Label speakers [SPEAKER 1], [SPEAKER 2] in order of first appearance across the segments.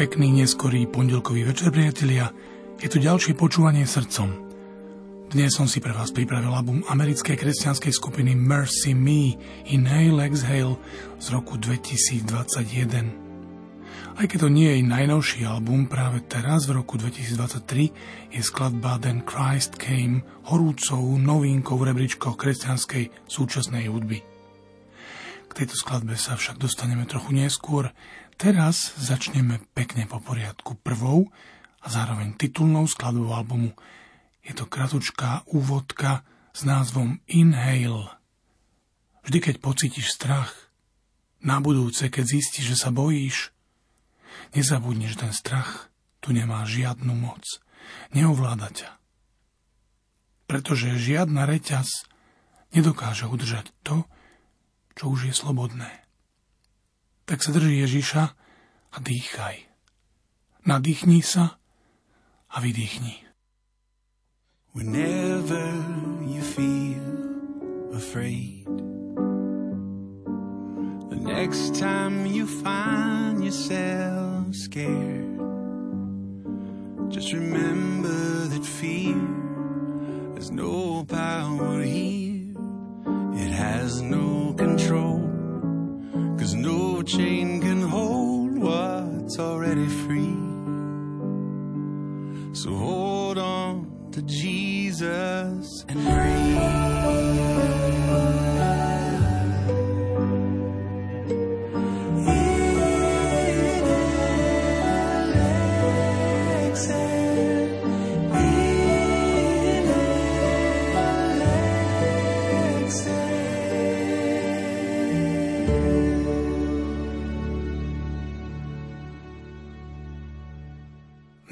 [SPEAKER 1] Pekný neskorý pondelkový večer, priatelia. Je tu ďalšie počúvanie srdcom. Dnes som si pre vás pripravil album americkej kresťanskej skupiny Mercy Me Inhale Exhale z roku 2021. Aj keď to nie je najnovší album, práve teraz v roku 2023 je skladba Then Christ Came horúcou novinkou v rebríčkoch kresťanskej súčasnej hudby. Tejto skladbe sa však dostaneme trochu neskôr, Teraz začneme pekne po poriadku prvou a zároveň titulnou skladbou albumu. Je to kratučká úvodka s názvom Inhale. Vždy, keď pocítiš strach, na budúce, keď zistíš, že sa bojíš, nezabudni, že ten strach tu nemá žiadnu moc. Neovláda ťa. Pretože žiadna reťaz nedokáže udržať to, čo už je slobodné tak sa drži Ježiša a dýchaj. Nadýchni sa a vydýchni.
[SPEAKER 2] Whenever you feel afraid The next time you find yourself scared Just remember that fear has no power here It has no no chain can hold what's already free. So hold on to Jesus and breathe.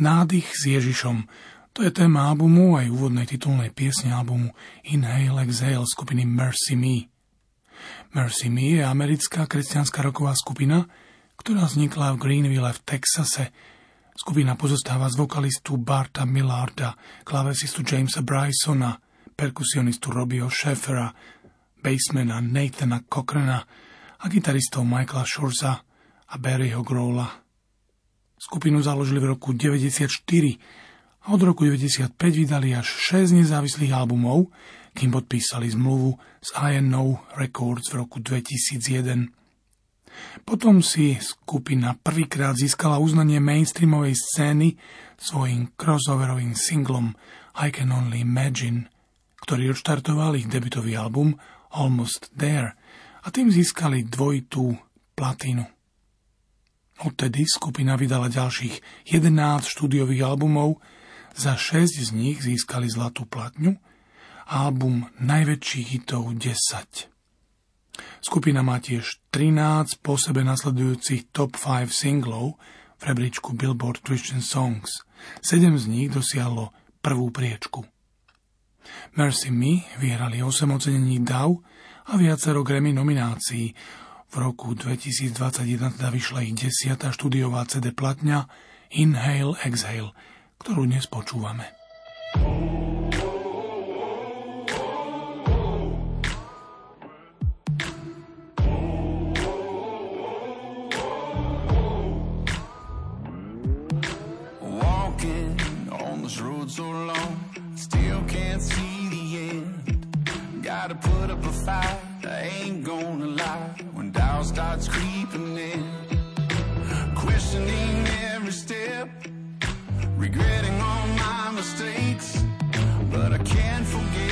[SPEAKER 1] Nádych s Ježišom. To je téma albumu aj úvodnej titulnej piesne albumu Inhale Exhale skupiny Mercy Me. Mercy Me je americká kresťanská roková skupina, ktorá vznikla v Greenville v Texase. Skupina pozostáva z vokalistu Barta Millarda, klavesistu Jamesa Brysona, perkusionistu Robbieho Sheffera, bassmana Nathana Cochrana a gitaristov Michaela Shorza a Barryho Growla. Skupinu založili v roku 1994 a od roku 1995 vydali až 6 nezávislých albumov, kým podpísali zmluvu s INO Records v roku 2001. Potom si skupina prvýkrát získala uznanie mainstreamovej scény svojim crossoverovým singlom I Can Only Imagine, ktorý odštartoval ich debutový album Almost There a tým získali dvojitú platinu. Odtedy skupina vydala ďalších 11 štúdiových albumov, za 6 z nich získali zlatú platňu a album najväčších hitov 10. Skupina má tiež 13 po sebe nasledujúcich top 5 singlov v rebríčku Billboard Christian Songs. 7 z nich dosiahlo prvú priečku. Mercy Me vyhrali 8 ocenení DAW a viacero Grammy nominácií, v roku 2021 teda vyšla ich desiatá štúdiová CD platňa Inhale Exhale, ktorú dnes počúvame. Gotta put up a fight, I ain't gonna lie. Doubt starts creeping in. Questioning every step, regretting all my mistakes. But I can't forget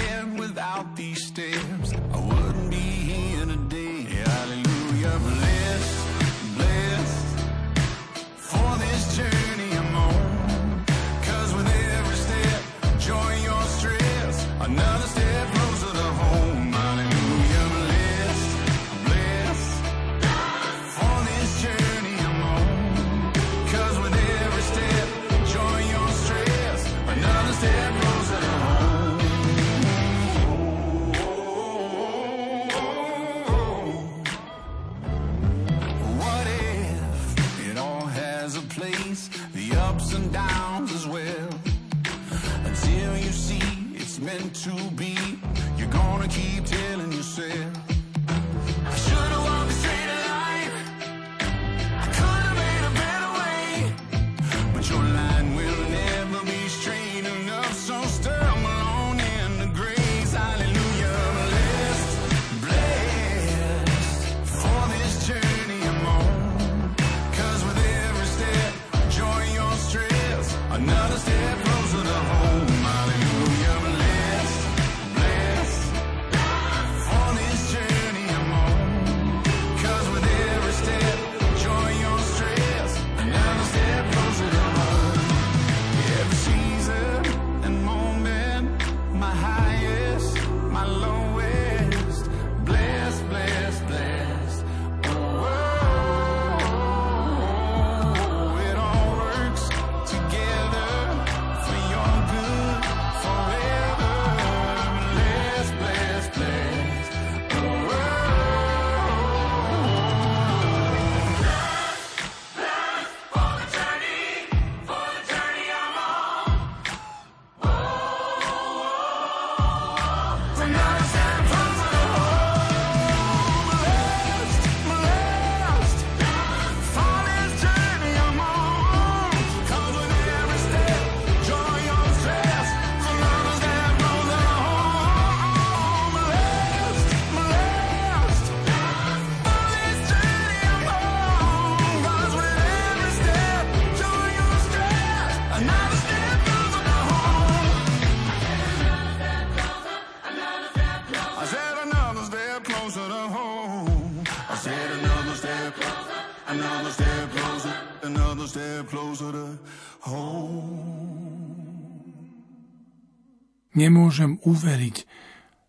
[SPEAKER 1] Nemôžem uveriť,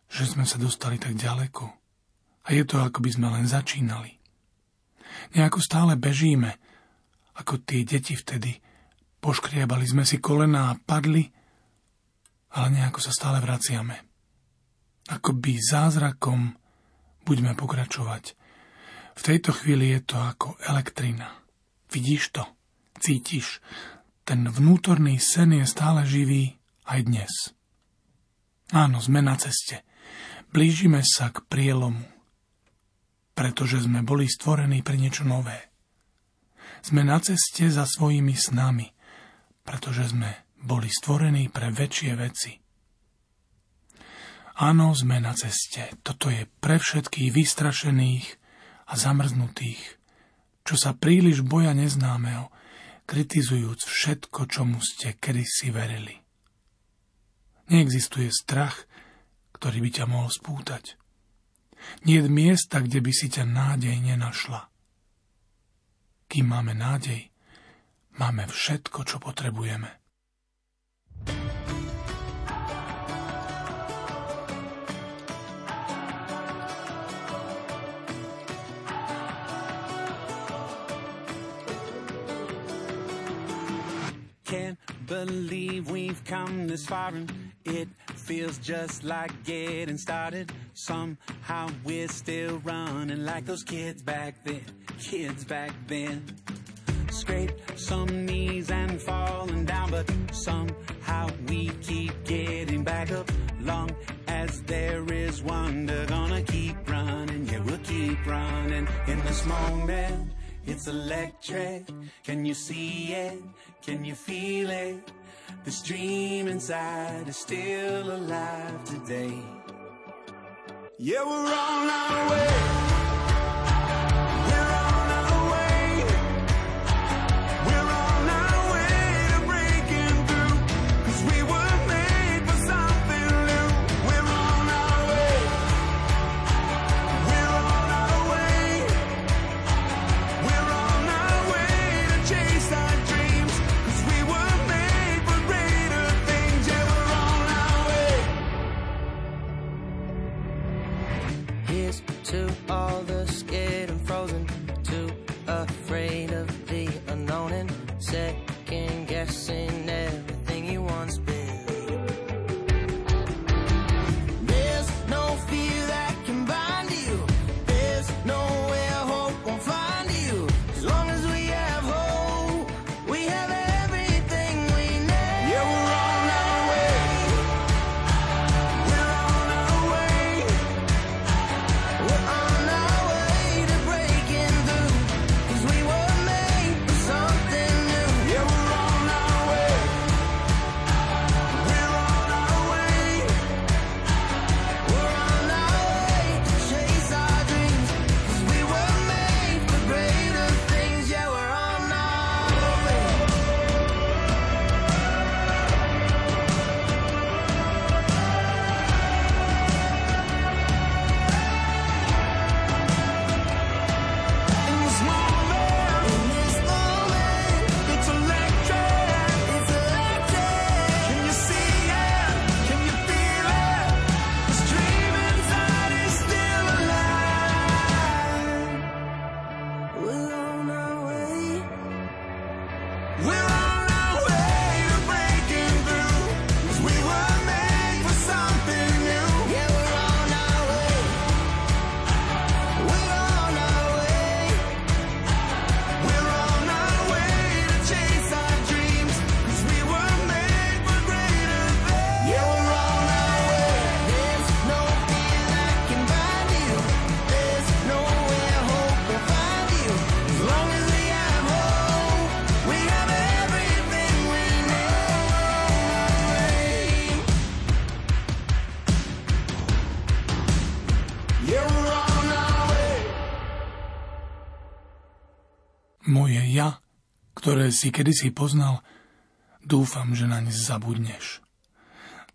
[SPEAKER 1] že sme sa dostali tak ďaleko. A je to, ako by sme len začínali. Nejako stále bežíme, ako tie deti vtedy. Poškriabali sme si kolena a padli, ale nejako sa stále vraciame. Ako by zázrakom buďme pokračovať. V tejto chvíli je to ako elektrina. Vidíš to? Cítiš? Ten vnútorný sen je stále živý aj dnes. Áno, sme na ceste. Blížime sa k prielomu, pretože sme boli stvorení pre niečo nové. Sme na ceste za svojimi snami, pretože sme boli stvorení pre väčšie veci. Áno, sme na ceste. Toto je pre všetkých vystrašených a zamrznutých, čo sa príliš boja neznámeho, kritizujúc všetko, čomu ste kedysi verili. Neexistuje strach, ktorý by ťa mohol spútať. Nie je miesta, kde by si ťa nádej nenašla. Kým máme nádej, máme všetko, čo potrebujeme.
[SPEAKER 2] Can't believe we've come this far and it feels just like getting started. Somehow we're still running like those kids back then, kids back then. Scrape some knees and falling down, but somehow we keep getting back up. Long as there is wonder, gonna keep running, yeah, we'll keep running in this moment. It's electric. Can you see it? Can you feel it? This dream inside is still alive today. Yeah, we're on our way. Ktoré si kedysi poznal, dúfam, že naň zabudneš.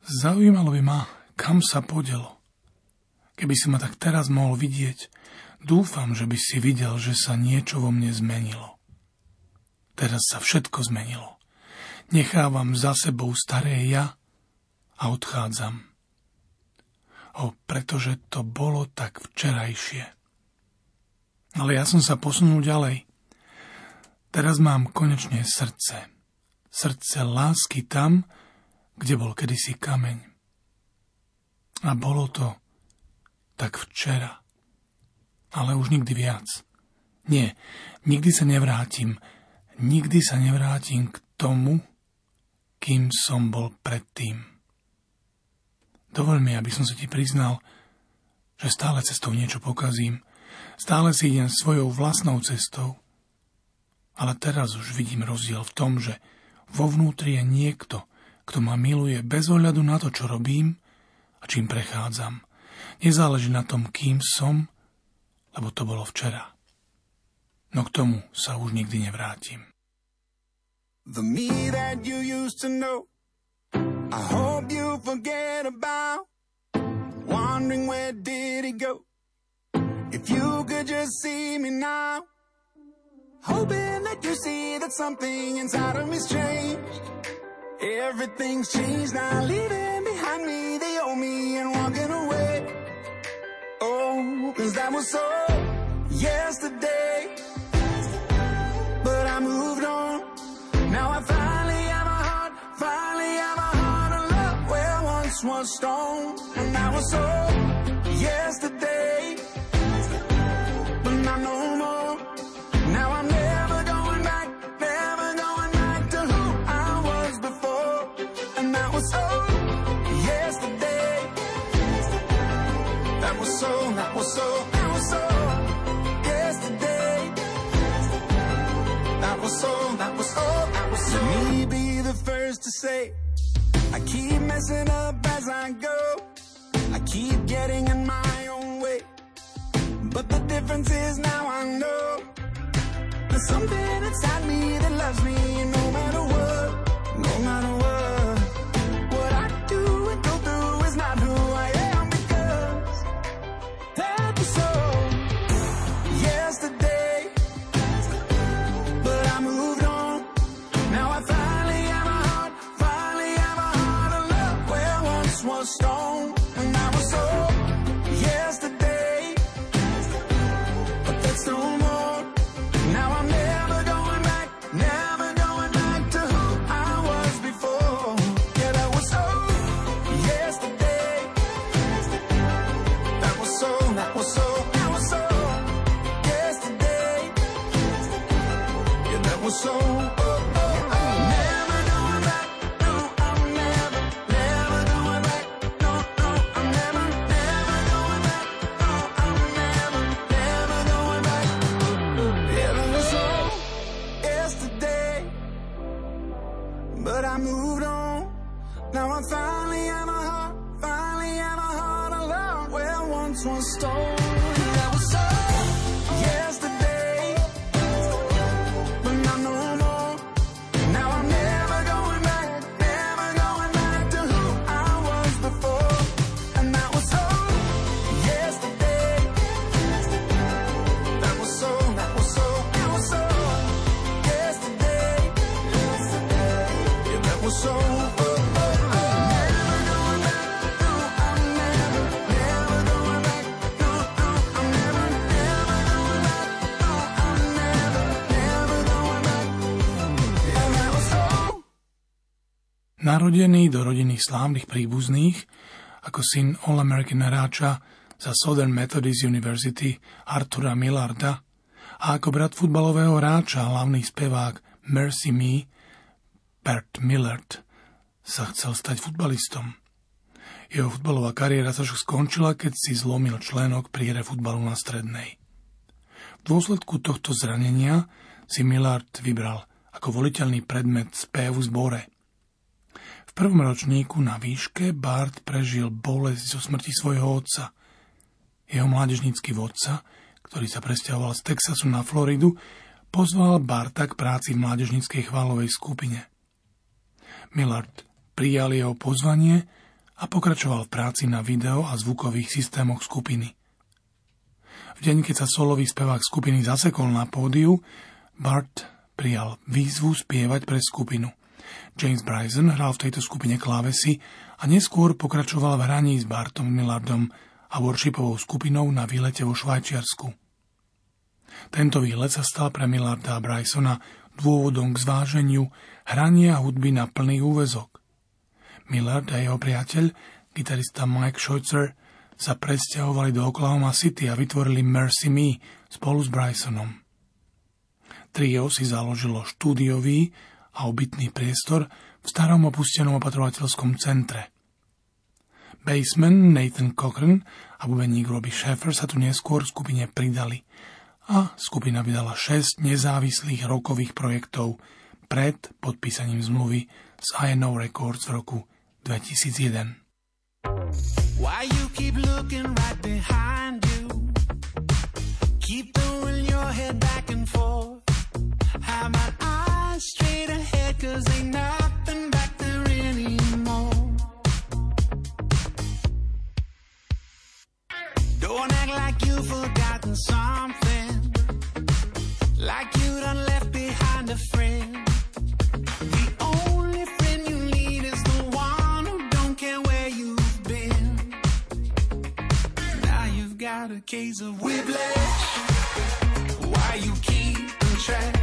[SPEAKER 2] Zaujímalo by ma, kam sa podelo. Keby si ma tak teraz mohol vidieť, dúfam, že by si videl, že sa niečo vo mne zmenilo. Teraz sa všetko zmenilo. Nechávam za sebou staré ja a odchádzam. O, pretože to bolo tak včerajšie. Ale ja som sa posunul ďalej. Teraz mám konečne srdce. Srdce lásky tam, kde bol kedysi kameň. A bolo to tak včera. Ale už nikdy viac. Nie, nikdy sa nevrátim. Nikdy sa nevrátim k tomu, kým som bol predtým. Dovoľ mi, aby som sa ti priznal, že stále cestou niečo pokazím, stále si idem svojou vlastnou cestou, ale teraz už vidím rozdiel v tom, že vo vnútri je niekto, kto ma miluje bez ohľadu na to, čo robím a čím prechádzam. Nezáleží na tom, kým som, lebo to bolo včera. No k tomu sa už nikdy nevrátim. The me that you used to know I hope you forget about Wondering where did he go If you could just see me now Hoping that you see that something inside of me's changed. Everything's changed now Leaving behind me the old me and walking away. Oh, cause that was so yesterday. But I moved on. Now I finally have a heart, finally have a heart of love where once was stone, and I was so yesterday, the to say I keep messing up as I go. I keep getting in my own way. But the difference is now I know. There's something inside me that loves me Narodený do rodiny slávnych príbuzných, ako syn All-American hráča za Southern Methodist University Artura Millarda a ako brat futbalového hráča hlavný spevák Mercy Me, Bert Millard, sa chcel stať futbalistom. Jeho futbalová kariéra sa však skončila, keď si zlomil členok pri hre futbalu na strednej. V dôsledku tohto zranenia si Millard vybral ako voliteľný predmet spev v zbore. V prvom ročníku na výške Bart prežil bolesť zo smrti svojho otca. Jeho mládežnícky vodca, ktorý sa presťahoval z Texasu na Floridu, pozval Barta k práci v mládežnickej chválovej skupine. Millard prijal jeho pozvanie a pokračoval v práci na video a zvukových systémoch skupiny. V deň, keď sa solový spevák skupiny zasekol na pódiu, Bart prijal výzvu spievať pre skupinu. James Bryson hral v tejto skupine klávesy a neskôr pokračoval v hraní s Bartom Millardom a worshipovou skupinou na výlete vo Švajčiarsku. Tento výlet sa stal pre Millarda a Brysona dôvodom k zváženiu hrania hudby na plný úvezok. Millard a jeho priateľ, gitarista Mike Schweitzer, sa presťahovali do Oklahoma City a vytvorili Mercy Me spolu s Brysonom. Trio si založilo štúdiový a obytný priestor v starom opustenom opatrovateľskom centre. Baseman Nathan Cochran a bubeník Robbie Sheffer sa tu neskôr skupine pridali a skupina vydala 6 nezávislých rokových projektov pred podpísaním zmluvy s INO Records v roku 2001. Why you keep looking right behind you? Keep throwing forgotten something. like you done left behind a friend. The only friend you need is the one who don't care where you've been. Now you've got a case of whiplash. Why you keep track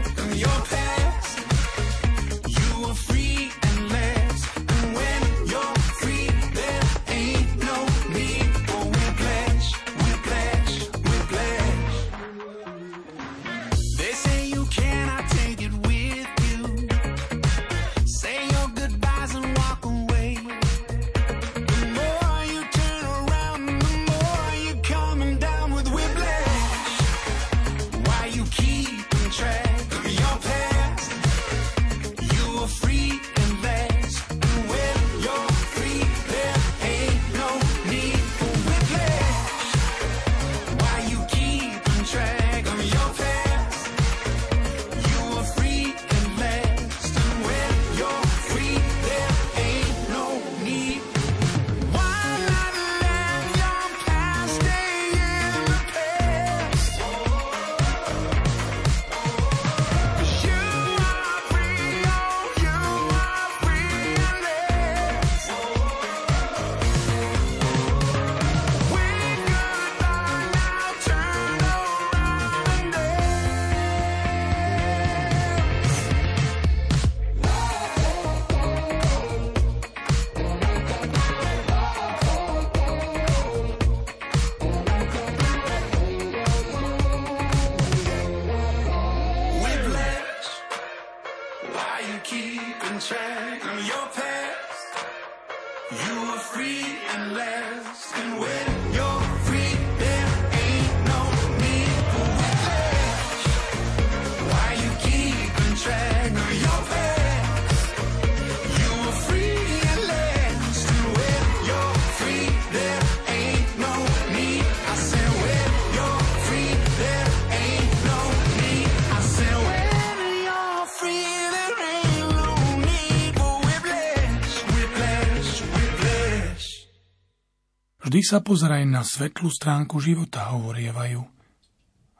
[SPEAKER 2] Vždy sa pozeraj na svetlú stránku života, hovorievajú.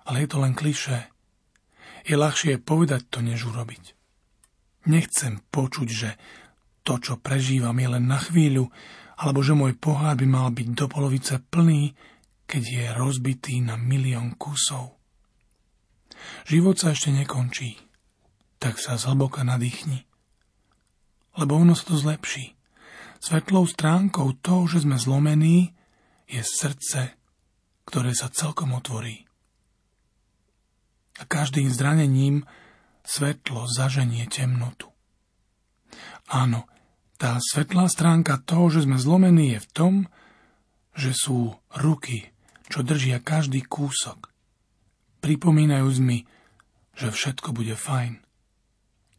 [SPEAKER 2] Ale je to len klišé. Je ľahšie povedať to, než urobiť. Nechcem počuť, že to, čo prežívam, je len na chvíľu, alebo že môj pohár by mal byť do polovice plný, keď je rozbitý na milión kusov. Život sa ešte nekončí, tak sa zhlboka nadýchni. Lebo ono sa to zlepší. Svetlou stránkou toho, že sme zlomení, je srdce, ktoré sa celkom otvorí. A každým zranením svetlo zaženie temnotu. Áno, tá svetlá stránka toho, že sme zlomení, je v tom, že sú ruky, čo držia každý kúsok. Pripomínajú mi, že všetko bude fajn.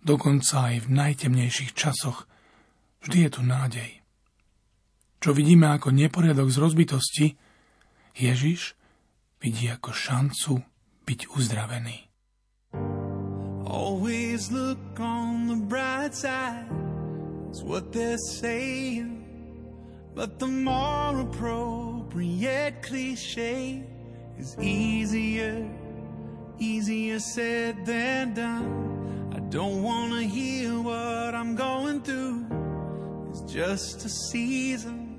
[SPEAKER 2] Dokonca aj v najtemnejších časoch vždy je tu nádej. Čo vidíme ako neporiadok z rozbitosti, Ježiš vidí ako šancu byť uzdravený. Always look on the bright side, it's what they're saying. But the more appropriate cliche is easier, easier said than done. I don't wanna hear what I'm going through. It's just a season,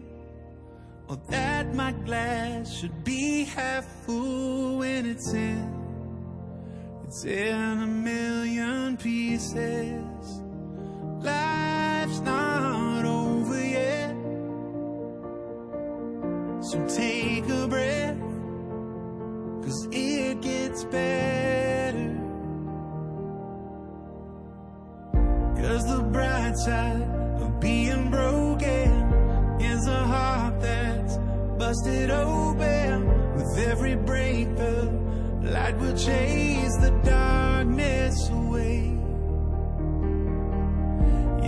[SPEAKER 2] or that my glass should be half full when it's in. It's in a million pieces. Life's not over yet. So take a breath, cause it gets better. Cause the bright side of being broken busted open with every break. The light will chase the darkness away.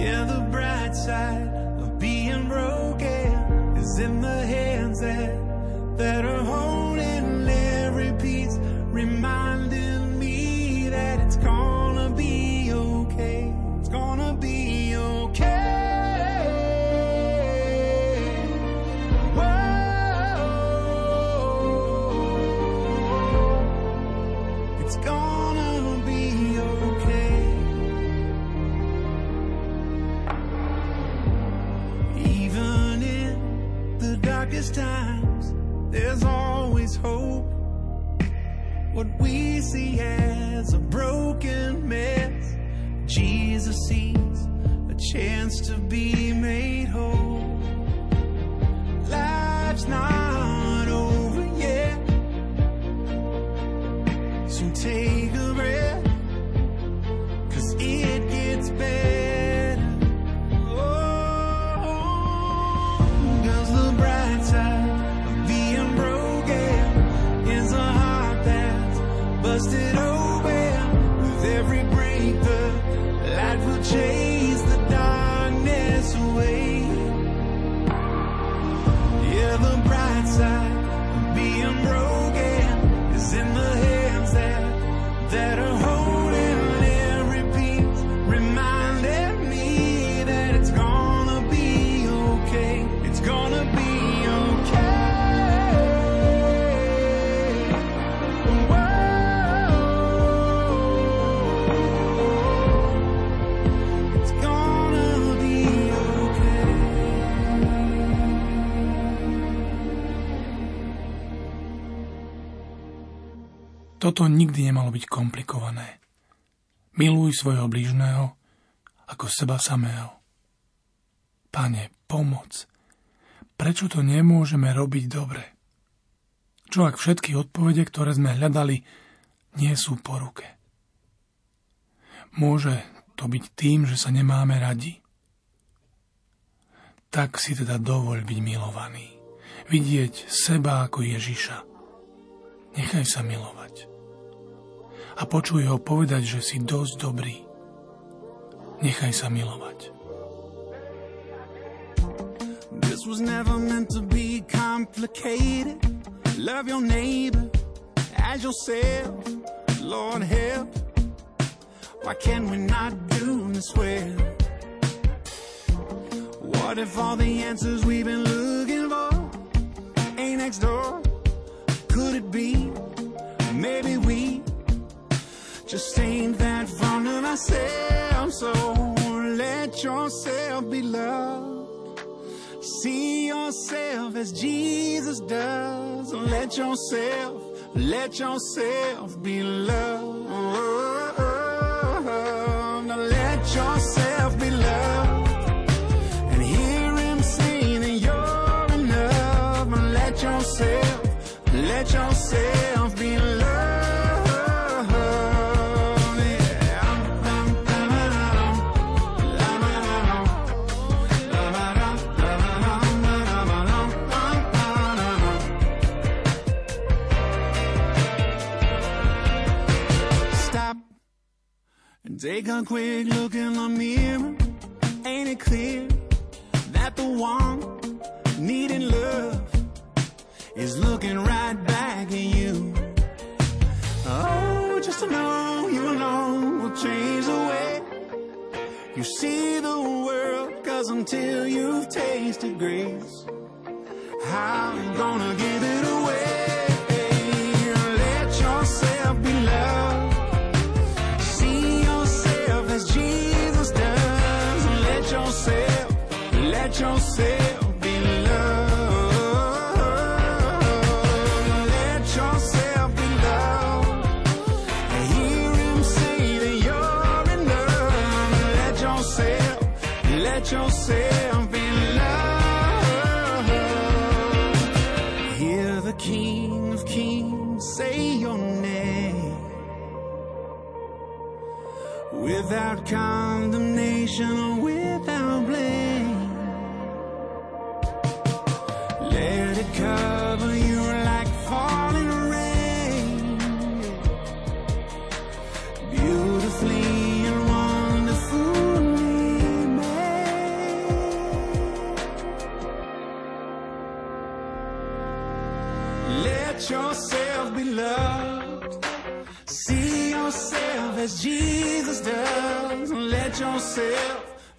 [SPEAKER 2] Yeah, the bright side of being broken is in the hands that, that are holding every piece, reminding times, there's always hope. What we see as a broken mess, Jesus sees a chance to be made whole. Life's not
[SPEAKER 1] Toto nikdy nemalo byť komplikované. Miluj svojho blížneho ako seba samého. Pane, pomoc. Prečo to nemôžeme robiť dobre? Čo ak všetky odpovede, ktoré sme hľadali, nie sú po ruke? Môže to byť tým, že sa nemáme radi? Tak si teda dovoľ byť milovaný. Vidieť seba ako Ježiša. Nechaj sa milovať. A počuj ho povedať, že si dosť dobrý. Nechaj sa milovať.
[SPEAKER 2] This was never meant to be complicated. Love your neighbor as yourself. Lord help. Why can we not do this well? What if all the answers we've been looking for ain't next door? Could it be? Maybe we just ain't that fond of myself. So let yourself be loved. See yourself as Jesus does. Let yourself, let yourself be loved. Take a quick look in the mirror. Ain't it clear that the one needing love is looking right back at you? Oh, just to know you alone will change the way you see the world. Cause until you've tasted grace, how you gonna give it away? get yourself in love. Hear the King of Kings say your name without condemnation.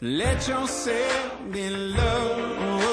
[SPEAKER 2] Let yourself be loved.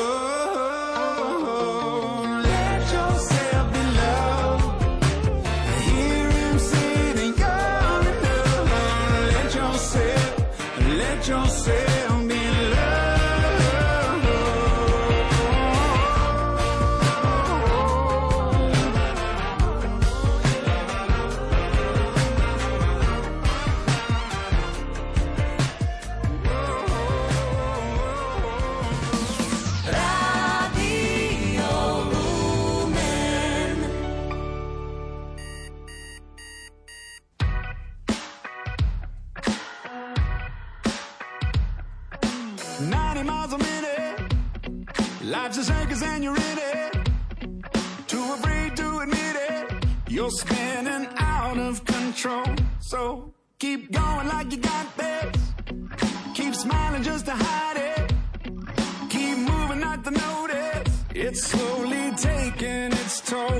[SPEAKER 2] It's slowly taking its toll.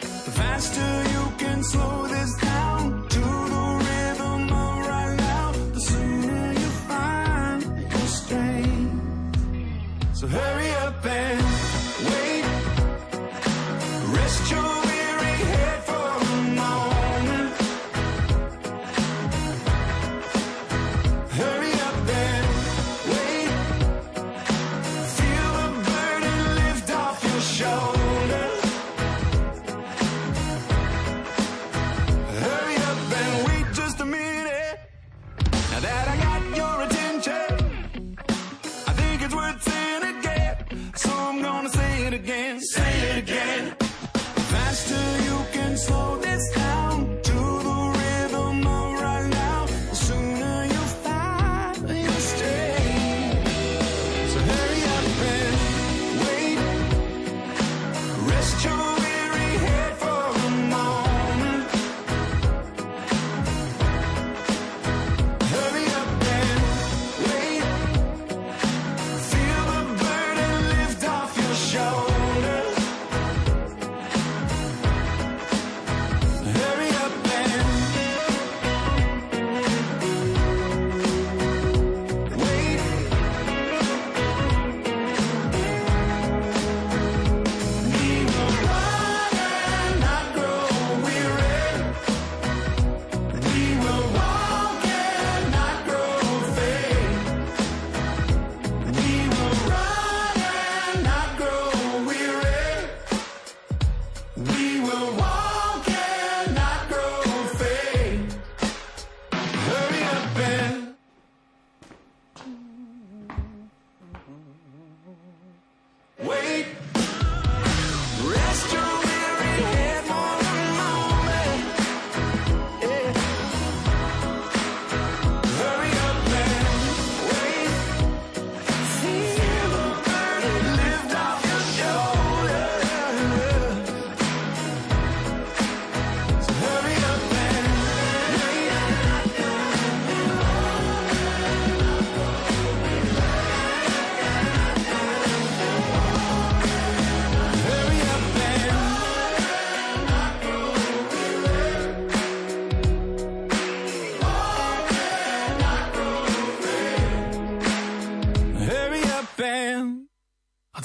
[SPEAKER 2] The faster you can slow this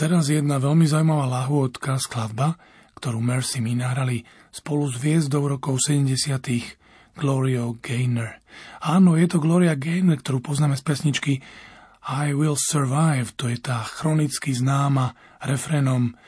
[SPEAKER 1] teraz jedna veľmi zaujímavá lahôdka skladba, ktorú Mercy My nahrali spolu s hviezdou rokov 70 Gloria Gaynor. Áno, je to Gloria Gaynor, ktorú poznáme z pesničky I Will Survive, to je tá chronicky známa refrénom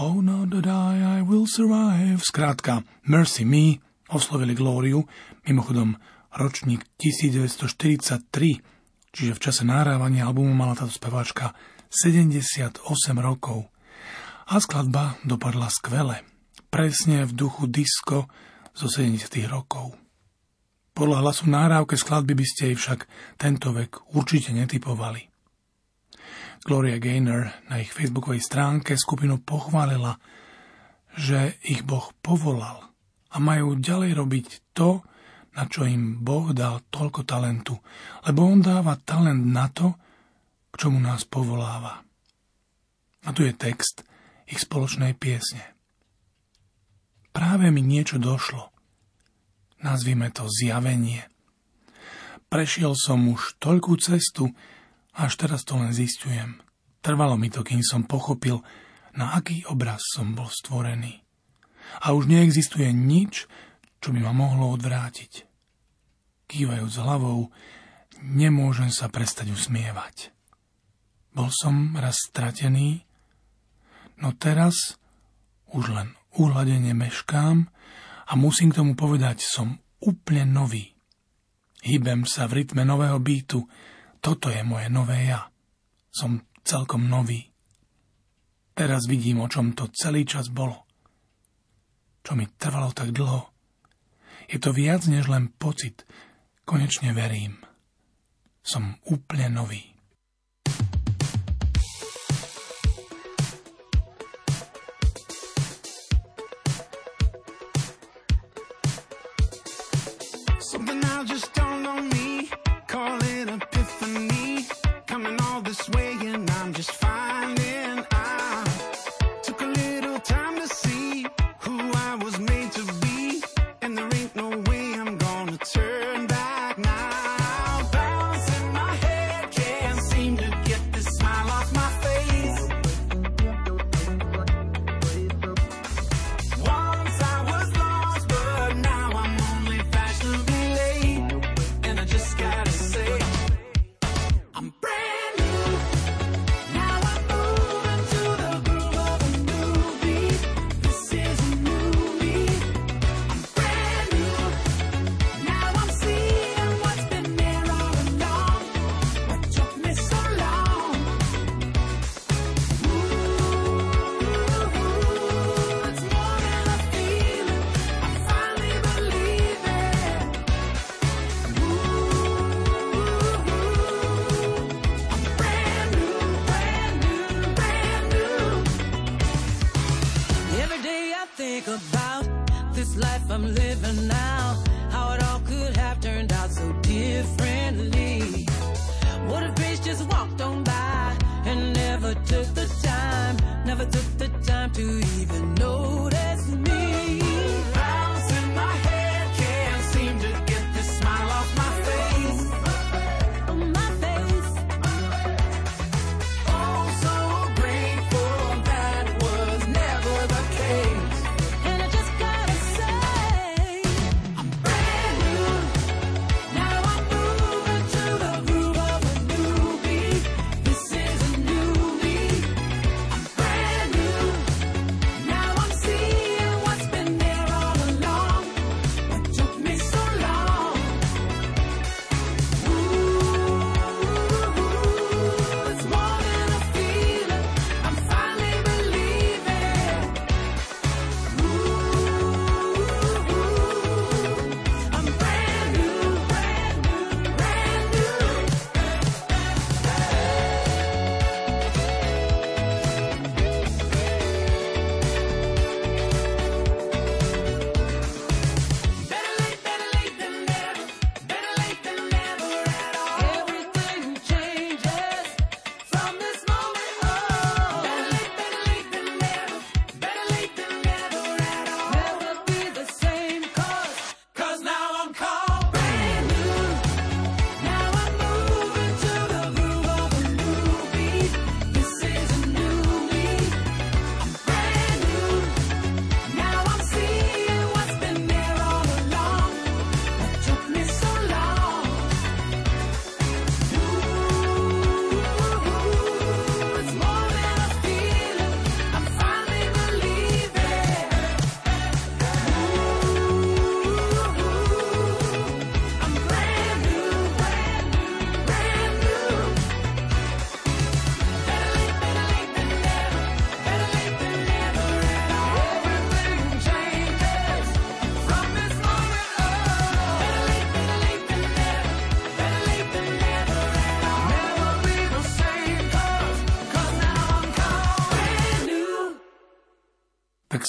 [SPEAKER 1] Oh no, that I, I will survive. Skrátka, Mercy Me oslovili Glóriu, mimochodom ročník 1943, čiže v čase nahrávania albumu mala táto speváčka 78 rokov. A skladba dopadla skvele, presne v duchu disco zo 70 rokov. Podľa hlasu náhrávke skladby by ste jej však tento vek určite netypovali. Gloria Gaynor na ich facebookovej stránke skupinu pochválila, že ich Boh povolal a majú ďalej robiť to, na čo im Boh dal toľko talentu, lebo On dáva talent na to, čomu nás povoláva. A tu je text ich spoločnej piesne. Práve mi niečo došlo – nazvime to zjavenie. Prešiel som už toľkú cestu, až teraz to len zistujem. Trvalo mi to, kým som pochopil, na aký obraz som bol stvorený. A už neexistuje nič, čo by ma mohlo odvrátiť. Kývajúc hlavou, nemôžem sa prestať usmievať. Bol som raz stratený, no teraz už len uhladene meškám a musím k tomu povedať, som úplne nový. Hýbem sa v rytme nového býtu. Toto je moje nové ja. Som celkom nový. Teraz vidím, o čom to celý čas bolo. Čo mi trvalo tak dlho. Je to viac než len pocit. Konečne verím. Som úplne nový.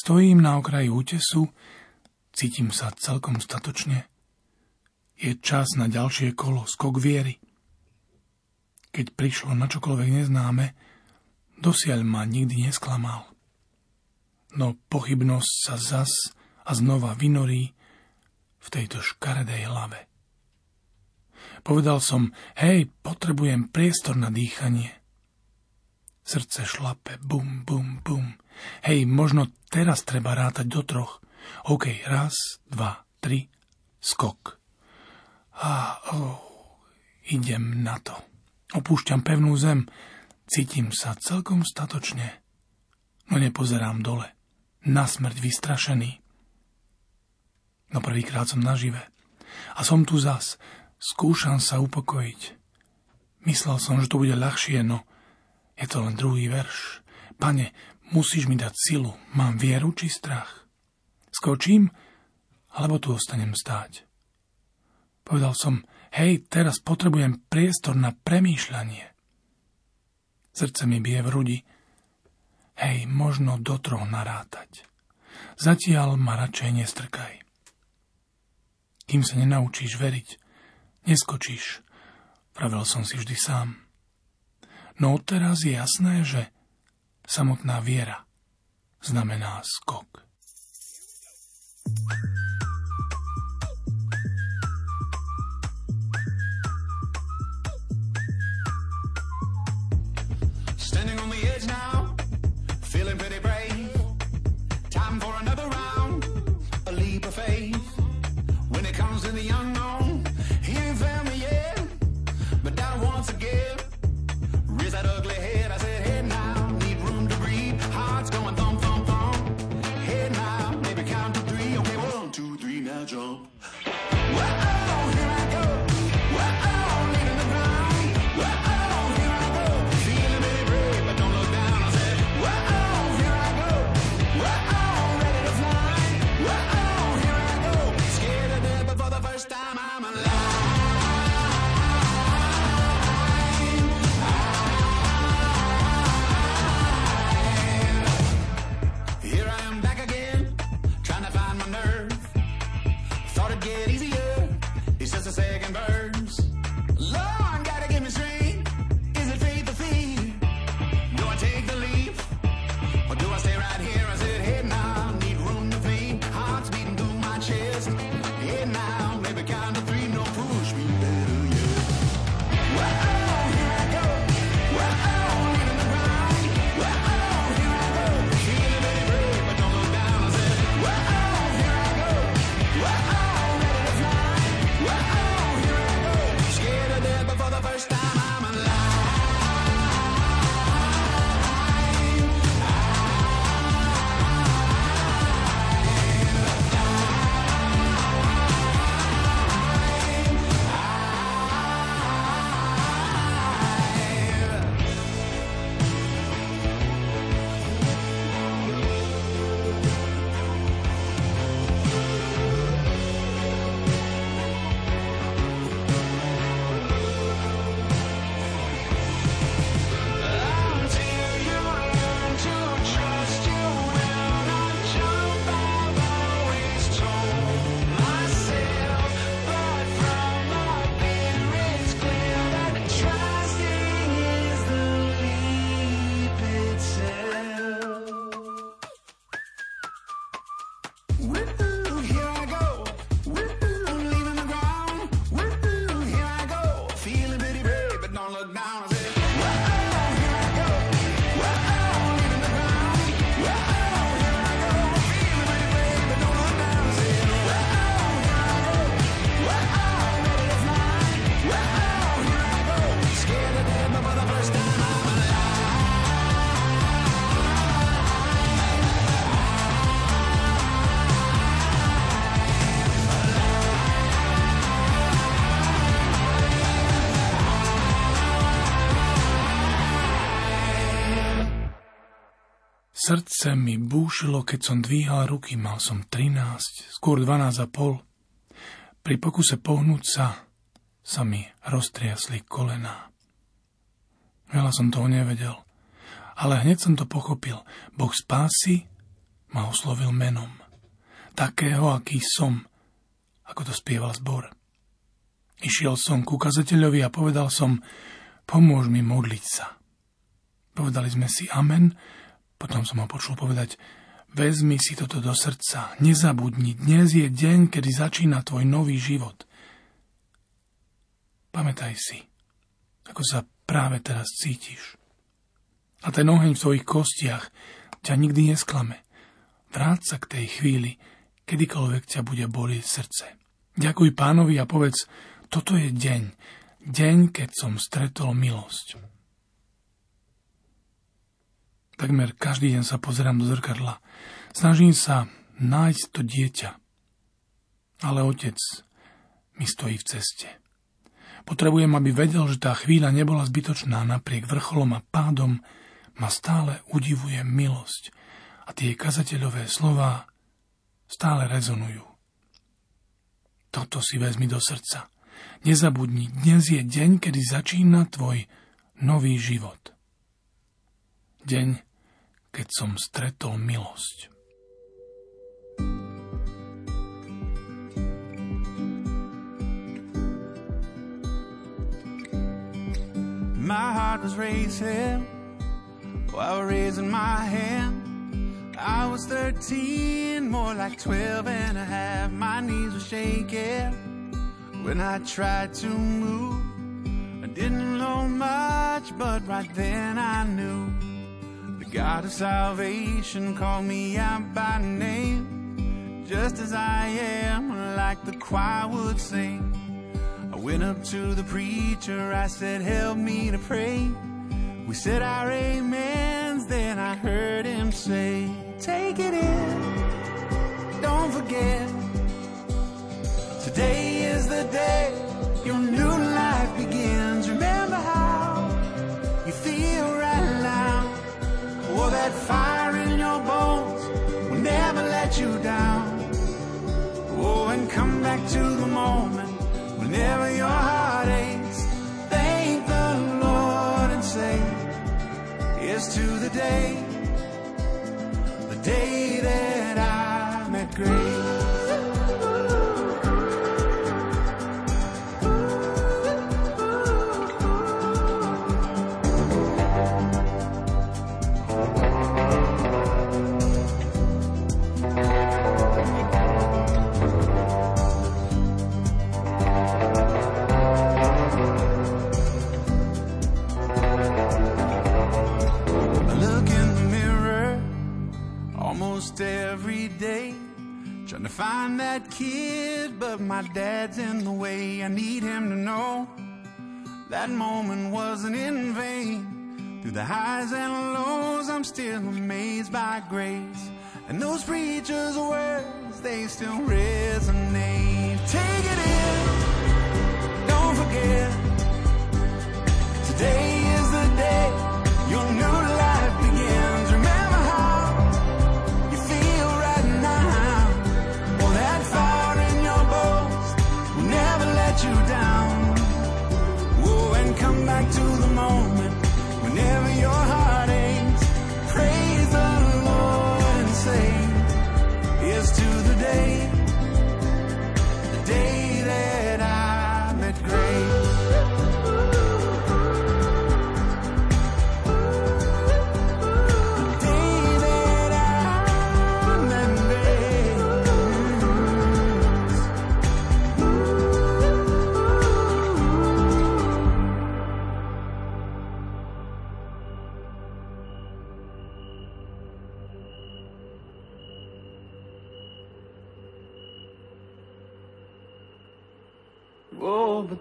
[SPEAKER 2] Stojím na okraji útesu, cítim sa celkom statočne. Je čas na ďalšie kolo, skok viery. Keď prišlo na čokoľvek neznáme, dosiaľ ma nikdy nesklamal. No pochybnosť sa zas a znova vynorí v tejto škaredej hlave. Povedal som, hej, potrebujem priestor na dýchanie. Srdce šlape, bum, bum, bum. Hej, možno teraz treba rátať do troch. OK, raz, dva, tri, skok. A, oh, idem na to. Opúšťam pevnú zem, cítim sa celkom statočne, no nepozerám dole. Na smrť vystrašený. No prvýkrát som nažive. A som tu zas, Skúšam sa upokojiť. Myslel som, že to bude ľahšie, no je to len druhý verš. Pane, musíš mi dať silu. Mám vieru či strach? Skočím, alebo tu ostanem stáť? Povedal som, hej, teraz potrebujem priestor na premýšľanie. Srdce mi bije v rudi. Hej, možno do troch narátať. Zatiaľ ma radšej nestrkaj. Kým sa nenaučíš veriť, Neskočíš, pravil som si vždy sám. No teraz je jasné, že samotná viera znamená skok. Standing on the edge now, feeling pretty brave. Time for another round, a leap of faith. When it comes to the unknown. And Burns. Srdce mi búšilo, keď som dvíhal ruky, mal som 13, skôr 12 a pol. Pri pokuse pohnúť sa, sa mi roztriasli kolená. Veľa som toho nevedel, ale hneď som to pochopil. Boh spásy
[SPEAKER 1] ma oslovil menom. Takého, aký som, ako to spieval zbor. Išiel som ku kazateľovi a povedal som, pomôž mi modliť sa. Povedali sme si amen, potom som ho počul povedať, vezmi si toto do srdca, nezabudni, dnes je deň, kedy začína tvoj nový život. Pamätaj si, ako sa práve teraz cítiš. A ten oheň v tvojich kostiach ťa nikdy nesklame. Vráť sa k tej chvíli, kedykoľvek ťa bude bolieť srdce. Ďakuj pánovi a povedz, toto je deň, deň, keď som stretol milosť. Takmer každý deň sa pozerám do zrkadla. Snažím sa nájsť to dieťa. Ale otec mi stojí v ceste. Potrebujem, aby vedel, že tá chvíľa nebola zbytočná napriek vrcholom a pádom, ma stále udivuje milosť a tie kazateľové slová stále rezonujú. Toto si vezmi do srdca. Nezabudni, dnes je deň, kedy začína tvoj nový život. Deň, keď som stretol milosť.
[SPEAKER 2] My heart was racing while raising my hand. I was 13, more like 12 and a half. My knees were shaking when I tried to move. I didn't know much, but right then I knew God of salvation called me out by name. Just as I am, like the choir would sing. I went up to the preacher, I said, Help me to pray. We said our amens, then I heard him say, Take it in, don't forget. Today is the day your new life begins. That fire in your bones will never let you down. Oh, and come back to the moment whenever your heart aches. Thank the Lord and say, Here's to the day, the day that I met Grace. Every day, trying to find that kid, but my dad's in the way. I need him to know that moment wasn't in vain. Through the highs and lows, I'm still amazed by grace. And those preachers' words, they still resonate. Take it in, don't forget. Today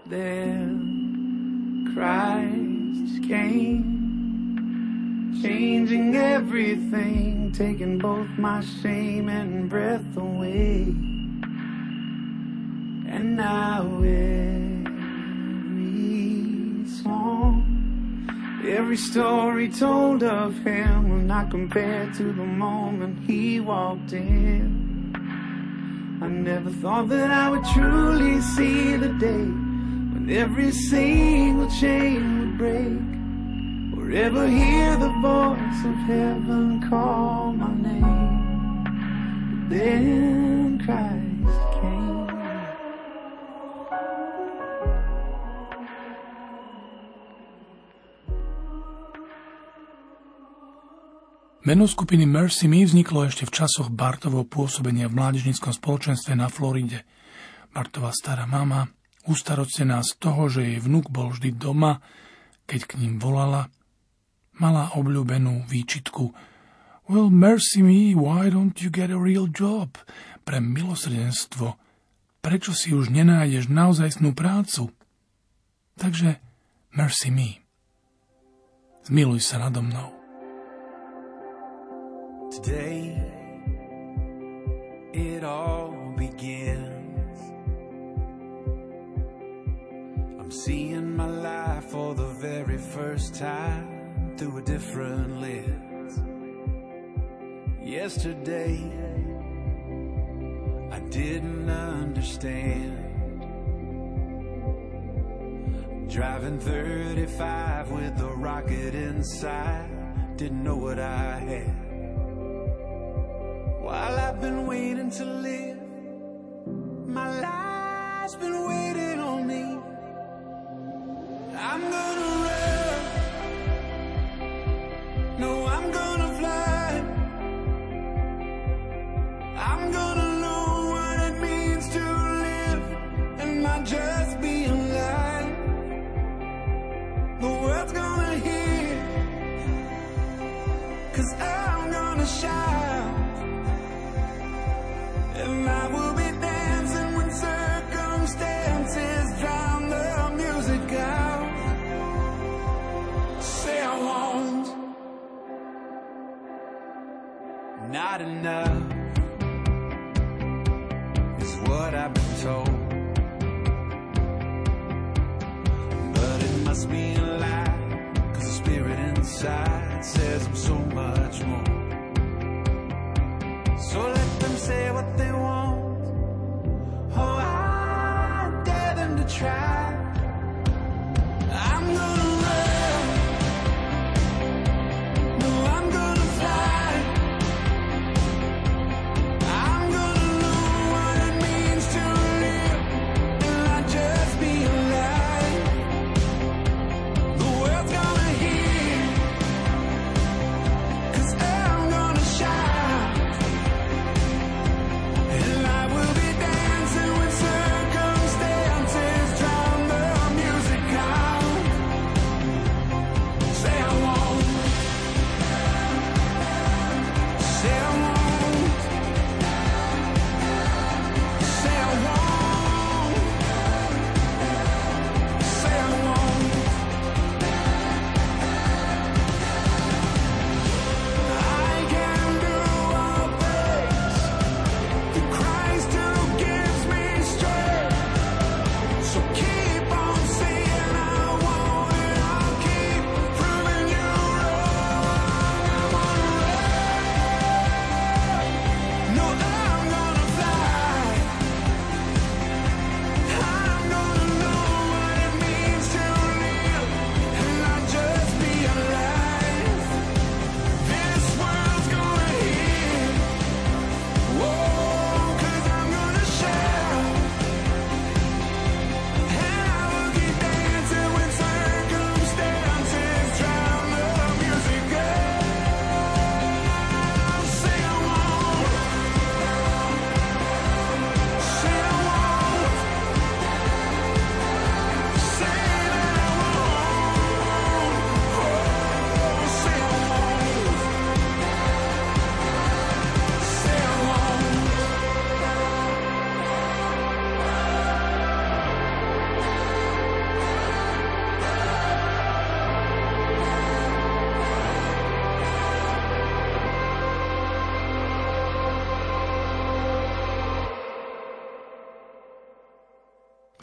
[SPEAKER 2] then Christ came, changing everything, taking both my shame and breath away. And now every song, every story told of him will not compare to the moment he walked in. I never thought that I would truly see the day every single chain would break, or ever hear the voice of heaven call my name.
[SPEAKER 3] Then Christ came.
[SPEAKER 1] Meno skupiny Mercy Me vzniklo ešte v časoch Bartovho pôsobenia v mládežníckom spoločenstve na Floride. Bartová stará mama, ustarocená z toho, že jej vnúk bol vždy doma, keď k ním volala, mala obľúbenú výčitku Well, mercy me, why don't you get a real job? Pre milosrdenstvo. Prečo si už nenájdeš naozajstnú prácu? Takže mercy me. Zmiluj sa nado mnou.
[SPEAKER 2] Today it all begins. I'm seeing my life for the very first time through a different lens. Yesterday, I didn't understand. Driving 35 with a rocket inside, didn't know what I had. While I've been waiting to live, my life's been waiting on me. I'm gonna no, I'm gonna Not enough is what I've been told. But it must be a lie, cause the spirit inside says I'm so much more. So let them say what they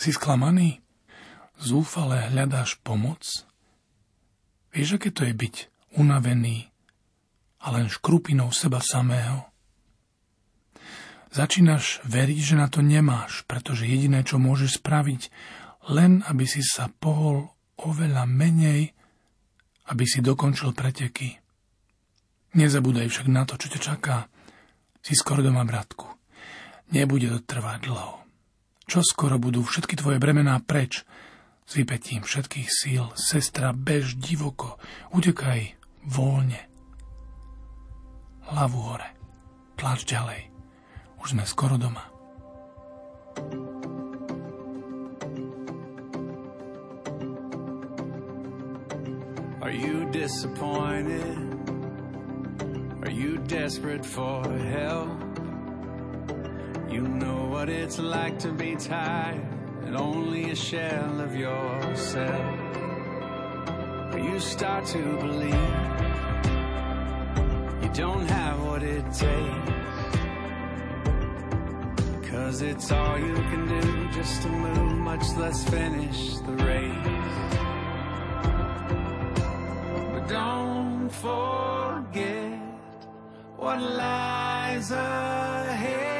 [SPEAKER 1] Si sklamaný? Zúfale hľadáš pomoc? Vieš, aké to je byť unavený a len škrupinou seba samého? Začínaš veriť, že na to nemáš, pretože jediné, čo môžeš spraviť, len aby si sa pohol oveľa menej, aby si dokončil preteky. Nezabúdaj však na to, čo ťa čaká. Si skoro doma, bratku. Nebude to trvať dlho. Čo skoro budú všetky tvoje bremená preč. S vypetím všetkých síl, sestra, bež divoko, utekaj voľne. Hlavu hore, tlač ďalej. Už sme skoro doma.
[SPEAKER 2] Are you disappointed? Are you desperate for help? You know what it's like to be tired and only a shell of yourself. You start to believe you don't have what it takes. Cause it's all you can do just to move, much less finish the race. But don't forget what lies ahead.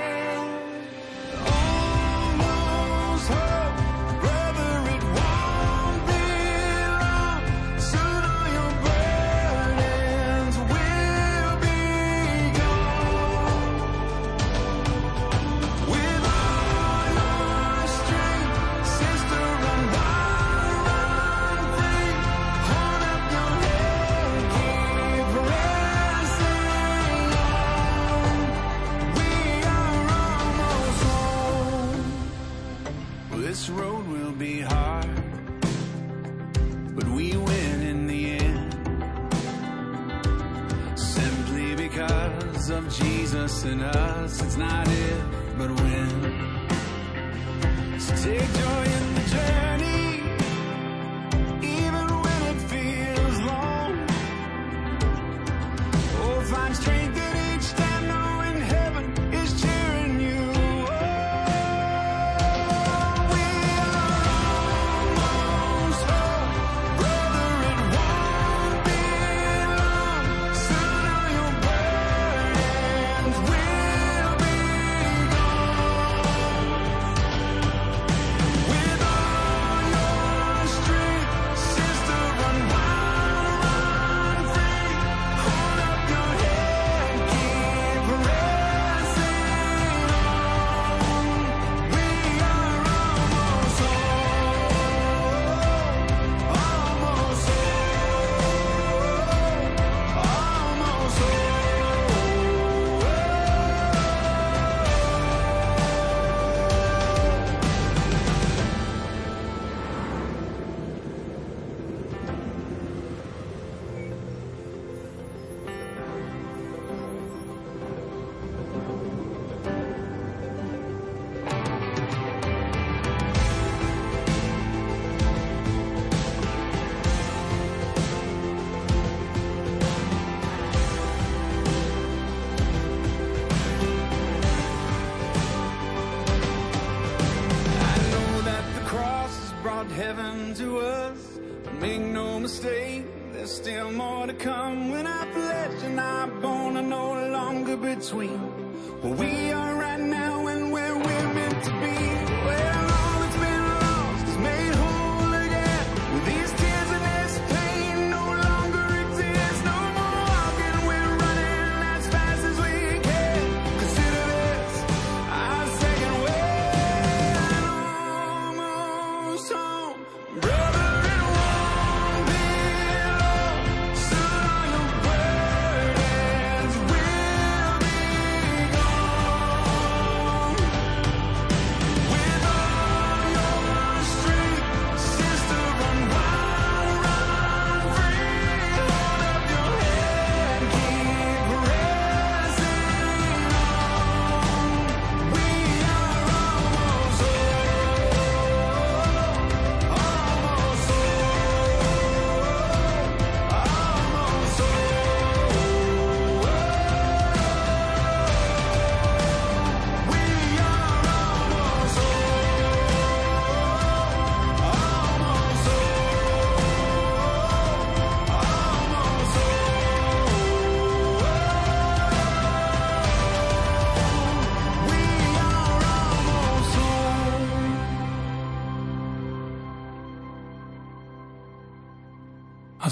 [SPEAKER 2] us and us. It's not if, but when. So take joy.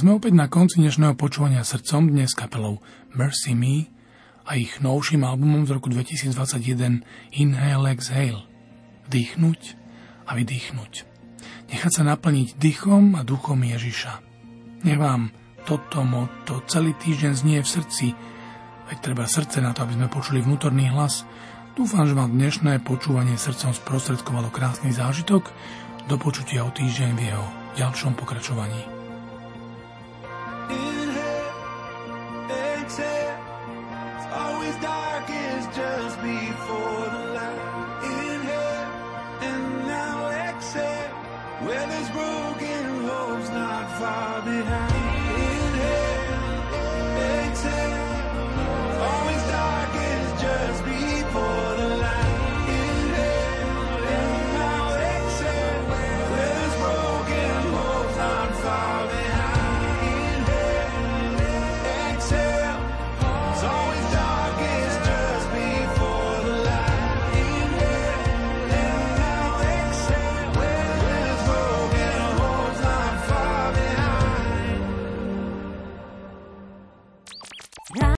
[SPEAKER 1] Sme opäť na konci dnešného počúvania srdcom dnes kapelou Mercy Me a ich novším albumom z roku 2021 Inhale Exhale. Vdýchnuť a vydýchnuť. Nechať sa naplniť dýchom a duchom Ježiša. Nech vám toto moto celý týždeň znie v srdci, veď treba srdce na to, aby sme počuli vnútorný hlas. Dúfam, že vám dnešné počúvanie srdcom sprostredkovalo krásny zážitok. Do počutia o týždeň v jeho ďalšom pokračovaní.
[SPEAKER 2] Inhale, exhale. It's always darkest just before.